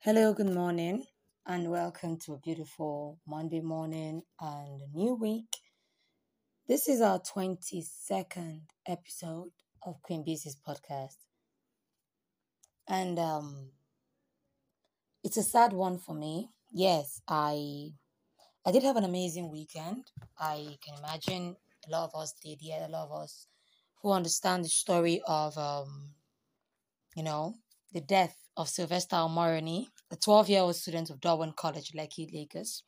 Hello, good morning, and welcome to a beautiful Monday morning and a new week. This is our 22nd episode of Queen Busy's podcast. And um it's a sad one for me. Yes, I I did have an amazing weekend. I can imagine a lot of us did, yeah, a lot of us who understand the story of um, you know, the death of Sylvester Omoroni, a 12 year old student of Dowen College, Lekki, Lagos.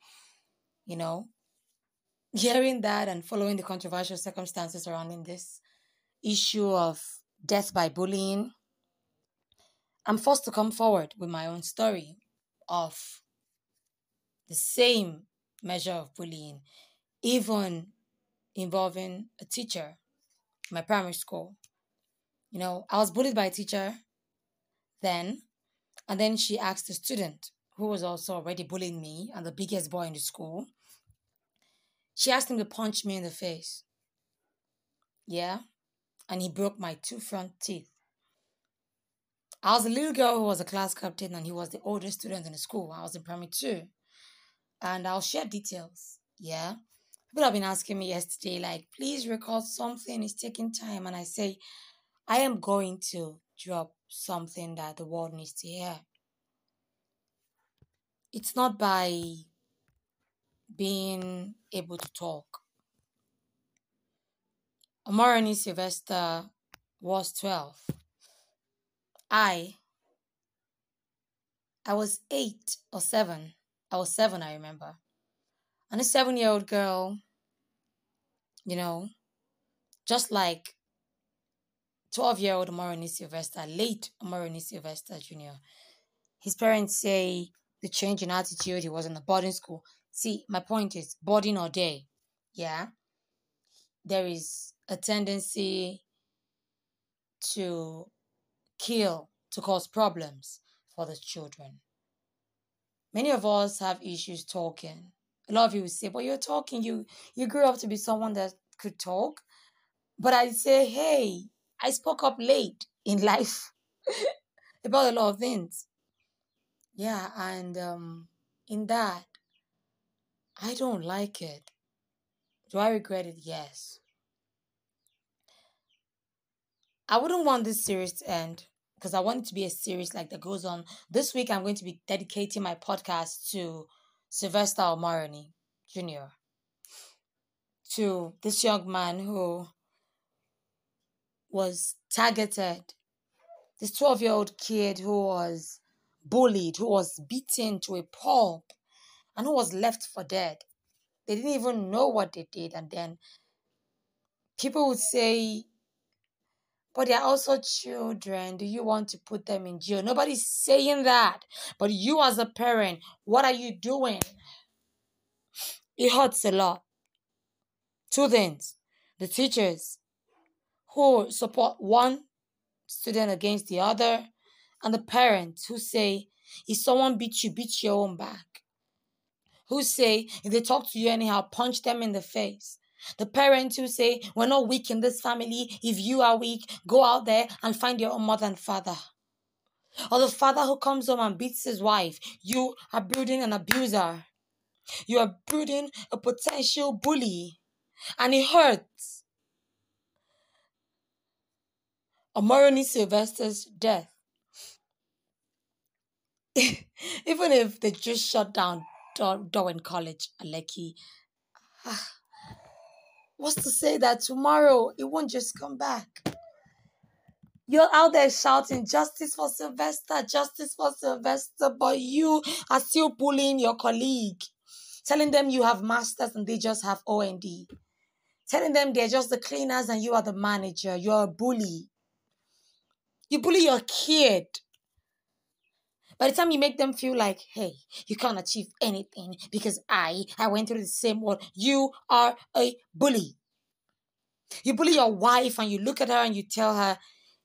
You know, hearing that and following the controversial circumstances surrounding this issue of death by bullying, I'm forced to come forward with my own story of the same measure of bullying, even involving a teacher my primary school. You know, I was bullied by a teacher then, and then she asked the student who was also already bullying me and the biggest boy in the school. She asked him to punch me in the face. Yeah, and he broke my two front teeth. I was a little girl who was a class captain, and he was the oldest student in the school. I was in primary two. And I'll share details. Yeah. People have been asking me yesterday, like, please record something, it's taking time. And I say, I am going to drop something that the world needs to hear. It's not by being able to talk. Omoroni Sylvester was 12. I I was 8 or 7. I was 7, I remember. And a 7-year-old girl, you know, just like 12-year-old Omoroni Sylvester, late Omoroni Sylvester Jr. His parents say the change in attitude, he was in a boarding school. See, my point is boarding or day. Yeah. There is a tendency to kill, to cause problems for the children. Many of us have issues talking. A lot of you will say, but you're talking, you you grew up to be someone that could talk. But I say, hey, I spoke up late in life about a lot of things. Yeah, and um, in that, I don't like it. Do I regret it? Yes. I wouldn't want this series to end because I want it to be a series like that goes on. This week, I'm going to be dedicating my podcast to Sylvester Omoroni Jr. To this young man who was targeted. This 12 year old kid who was bullied, who was beaten to a pulp, and who was left for dead. They didn't even know what they did. And then people would say, but they're also children. Do you want to put them in jail? Nobody's saying that. But you, as a parent, what are you doing? It hurts a lot. Two things the teachers who support one student against the other, and the parents who say, if someone beats you, beat your own back. Who say, if they talk to you anyhow, punch them in the face. The parents who say, We're not weak in this family. If you are weak, go out there and find your own mother and father. Or the father who comes home and beats his wife. You are brooding an abuser. You are brooding a potential bully. And it hurts. Omoroni Sylvester's death. Even if they just shut down Dowen College, Lekki, ah, what's to say that tomorrow it won't just come back? You're out there shouting justice for Sylvester, justice for Sylvester, but you are still bullying your colleague, telling them you have masters and they just have O and D, telling them they're just the cleaners and you are the manager. You're a bully. You bully your kid. By the time you make them feel like, hey, you can't achieve anything because I, I went through the same world, you are a bully. You bully your wife and you look at her and you tell her,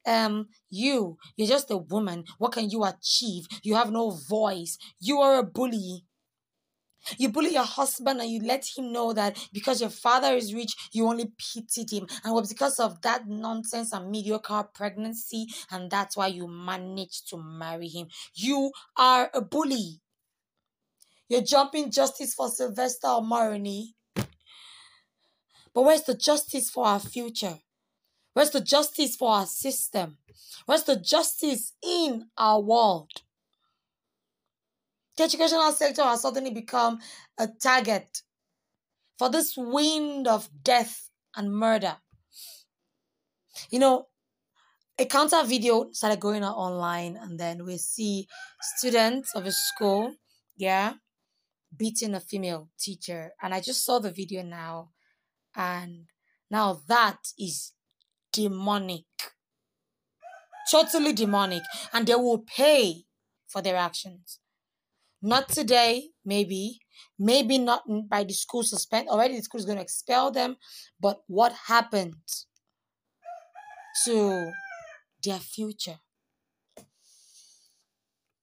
um, you, you're just a woman. What can you achieve? You have no voice. You are a bully. You bully your husband and you let him know that because your father is rich, you only pitied him. And was because of that nonsense and mediocre pregnancy, and that's why you managed to marry him. You are a bully. You're jumping justice for Sylvester Maroney. But where's the justice for our future? Where's the justice for our system? Where's the justice in our world? The educational sector has suddenly become a target for this wind of death and murder. You know, a counter video started going on online, and then we see students of a school, yeah, beating a female teacher. And I just saw the video now, and now that is demonic. Totally demonic. And they will pay for their actions. Not today, maybe. Maybe not by the school suspend. Already the school is going to expel them. But what happened to their future?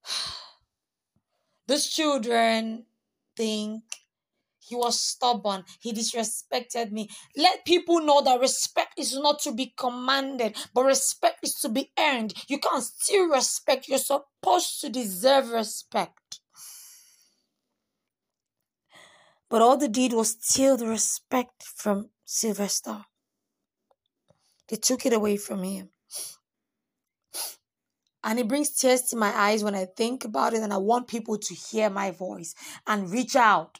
These children think he was stubborn. He disrespected me. Let people know that respect is not to be commanded, but respect is to be earned. You can't steal respect. You're supposed to deserve respect. But all the did was steal the respect from Sylvester. They took it away from him. And it brings tears to my eyes when I think about it, and I want people to hear my voice and reach out.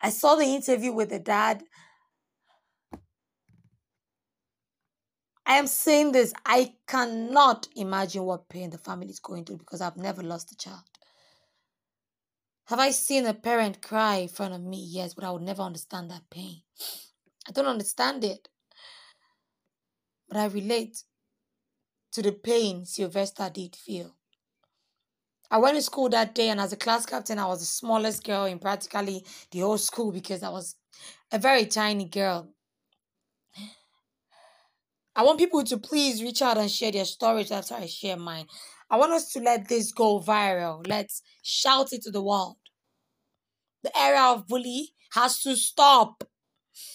I saw the interview with the dad. I am saying this, I cannot imagine what pain the family is going through because I've never lost a child. Have I seen a parent cry in front of me? Yes, but I would never understand that pain. I don't understand it. But I relate to the pain Sylvester did feel. I went to school that day, and as a class captain, I was the smallest girl in practically the whole school because I was a very tiny girl. I want people to please reach out and share their stories after I share mine. I want us to let this go viral. Let's shout it to the world. The era of bully has to stop.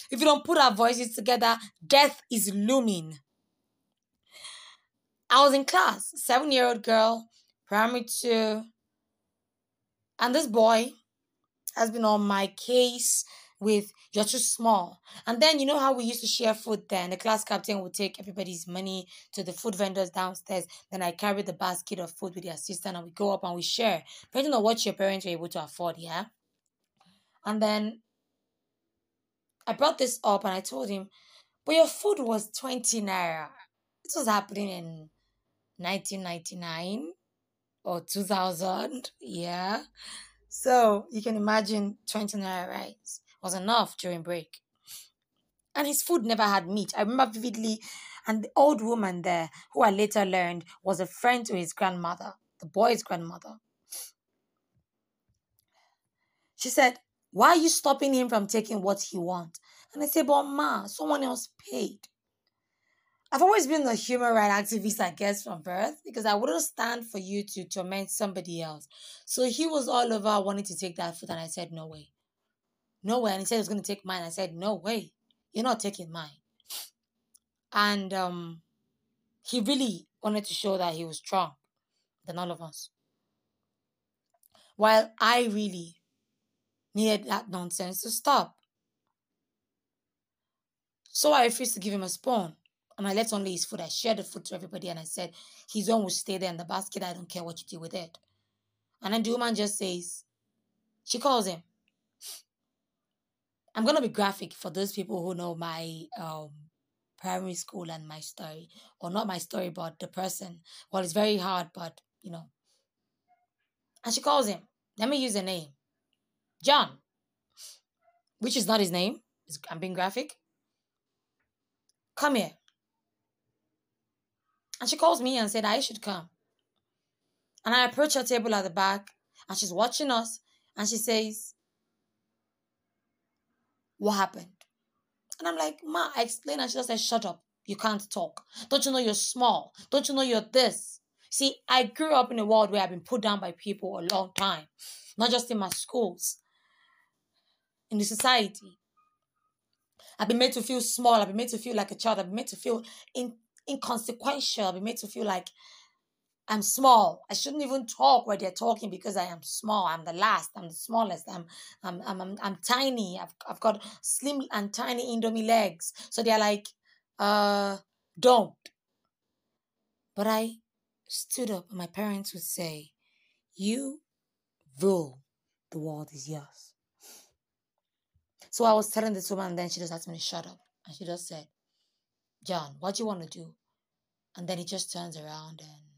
If you don't put our voices together, death is looming. I was in class, seven year old girl, primary two. And this boy has been on my case with you're too small. And then you know how we used to share food then? The class captain would take everybody's money to the food vendors downstairs. Then I carry the basket of food with the assistant and we go up and we share. Depending on what your parents were able to afford, yeah? And then I brought this up and I told him, but your food was 20 naira. This was happening in 1999 or 2000. Yeah. So you can imagine 20 naira rice was enough during break. And his food never had meat. I remember vividly. And the old woman there, who I later learned was a friend to his grandmother, the boy's grandmother. She said, Why are you stopping him from taking what he wants? And I said, But ma, someone else paid. I've always been a human rights activist, I guess, from birth, because I wouldn't stand for you to torment somebody else. So he was all over wanting to take that food, and I said, No way. No way. And he said he was going to take mine. I said, No way. You're not taking mine. And um, he really wanted to show that he was strong than all of us. While I really needed that nonsense to stop. So I refused to give him a spoon and I left only his food. I shared the food to everybody and I said, his own will stay there in the basket. I don't care what you do with it. And then the woman just says, she calls him. I'm gonna be graphic for those people who know my um primary school and my story, or not my story, but the person. Well, it's very hard, but you know. And she calls him. Let me use a name, John, which is not his name. I'm being graphic. Come here. And she calls me and said I should come. And I approach her table at the back and she's watching us and she says, What happened? And I'm like, Ma, I explained and she just said, Shut up. You can't talk. Don't you know you're small? Don't you know you're this? See, I grew up in a world where I've been put down by people a long time, not just in my schools, in the society. I've been made to feel small. I've been made to feel like a child. I've been made to feel in, inconsequential. I've been made to feel like I'm small. I shouldn't even talk where they're talking because I am small. I'm the last. I'm the smallest. I'm I'm I'm I'm, I'm tiny. I've I've got slim and tiny indomie legs. So they're like, uh, don't. But I stood up and my parents would say, You rule, the world is yours. So I was telling this woman, and then she just asked me to shut up. And she just said, John, what do you want to do? And then he just turns around and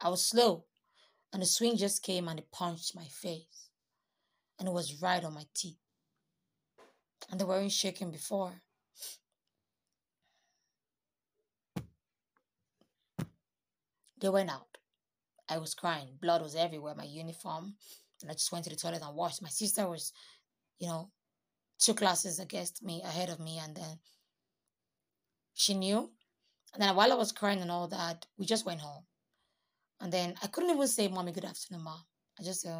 I was slow. And the swing just came and it punched my face. And it was right on my teeth. And they weren't shaking before. They went out. I was crying. Blood was everywhere, my uniform. And I just went to the toilet and washed. My sister was, you know, two classes against me, ahead of me. And then she knew. And then while I was crying and all that, we just went home. And then I couldn't even say, Mommy, good afternoon, Mom. I just said,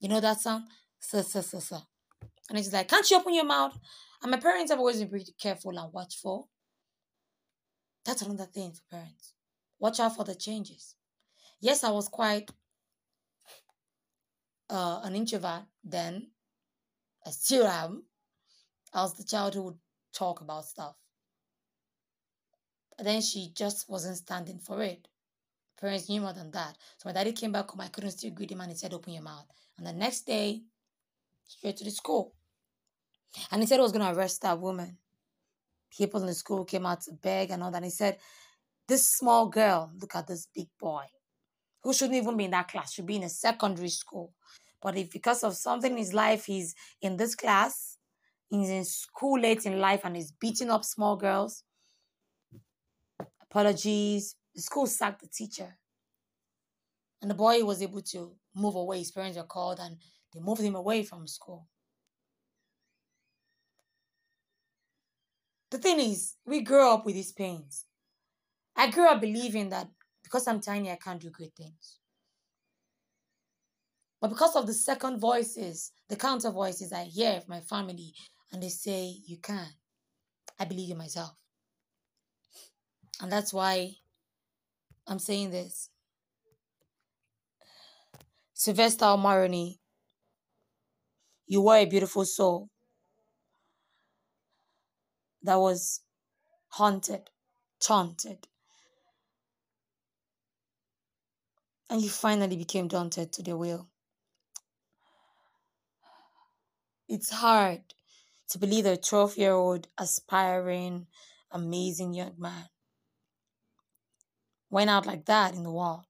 you know that sound? So, so, so, so. And it's like, can't you open your mouth? And my parents have always been pretty careful and watchful. That's another thing for parents. Watch out for the changes. Yes, I was quite uh, an introvert then. I still am. I was the child who would talk about stuff. But then she just wasn't standing for it. Parents knew more than that. So my daddy came back home. I couldn't still greet him and he said, Open your mouth. And the next day, straight to the school. And he said he was going to arrest that woman. People in the school came out to beg and all that. And he said, This small girl, look at this big boy who shouldn't even be in that class, should be in a secondary school. But if because of something in his life, he's in this class, he's in school late in life and he's beating up small girls, apologies, the school sacked the teacher. And the boy was able to move away. His parents were called and they moved him away from school. The thing is, we grew up with these pains. I grew up believing that because I'm tiny, I can't do great things. But because of the second voices, the counter voices I hear from my family, and they say, You can, I believe in myself. And that's why I'm saying this. Sylvester Omaroni, you were a beautiful soul that was haunted, taunted. And you finally became daunted to the will. It's hard to believe a 12 year old, aspiring, amazing young man went out like that in the world.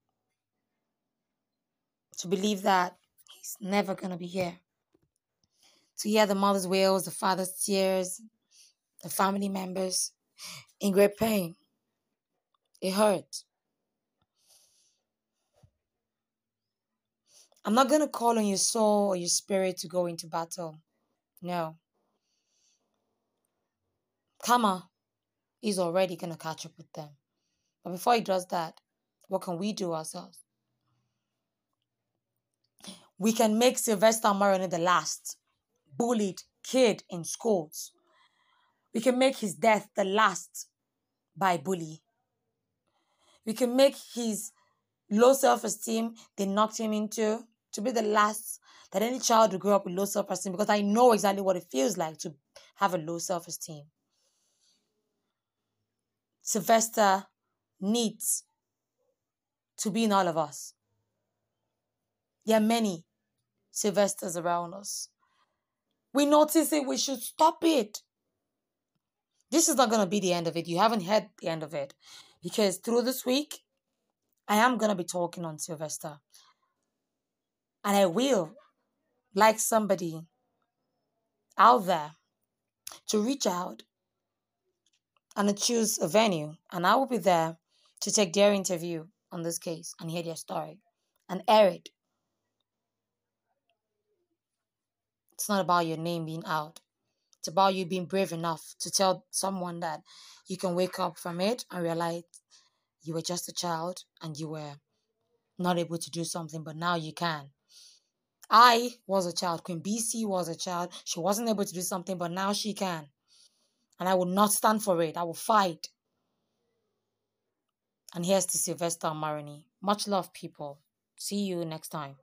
To believe that he's never going to be here. To hear the mother's wails, the father's tears, the family members in great pain. It hurts. I'm not going to call on your soul or your spirit to go into battle. No. Karma is already going to catch up with them. But before he does that, what can we do ourselves? We can make Sylvester Omaroni the last bullied kid in schools. We can make his death the last by bully. We can make his low self esteem they knocked him into to be the last that any child will grow up with low self esteem because I know exactly what it feels like to have a low self esteem. Sylvester needs to be in all of us. There are many Sylvesters around us. We notice it, we should stop it. This is not going to be the end of it. You haven't heard the end of it. Because through this week, I am going to be talking on Sylvester. And I will like somebody out there to reach out and choose a venue. And I will be there to take their interview on this case and hear their story and air it. It's not about your name being out. It's about you being brave enough to tell someone that you can wake up from it and realize you were just a child and you were not able to do something, but now you can. I was a child. Queen BC was a child. She wasn't able to do something, but now she can. And I will not stand for it. I will fight. And here's to Sylvester Marini. Much love, people. See you next time.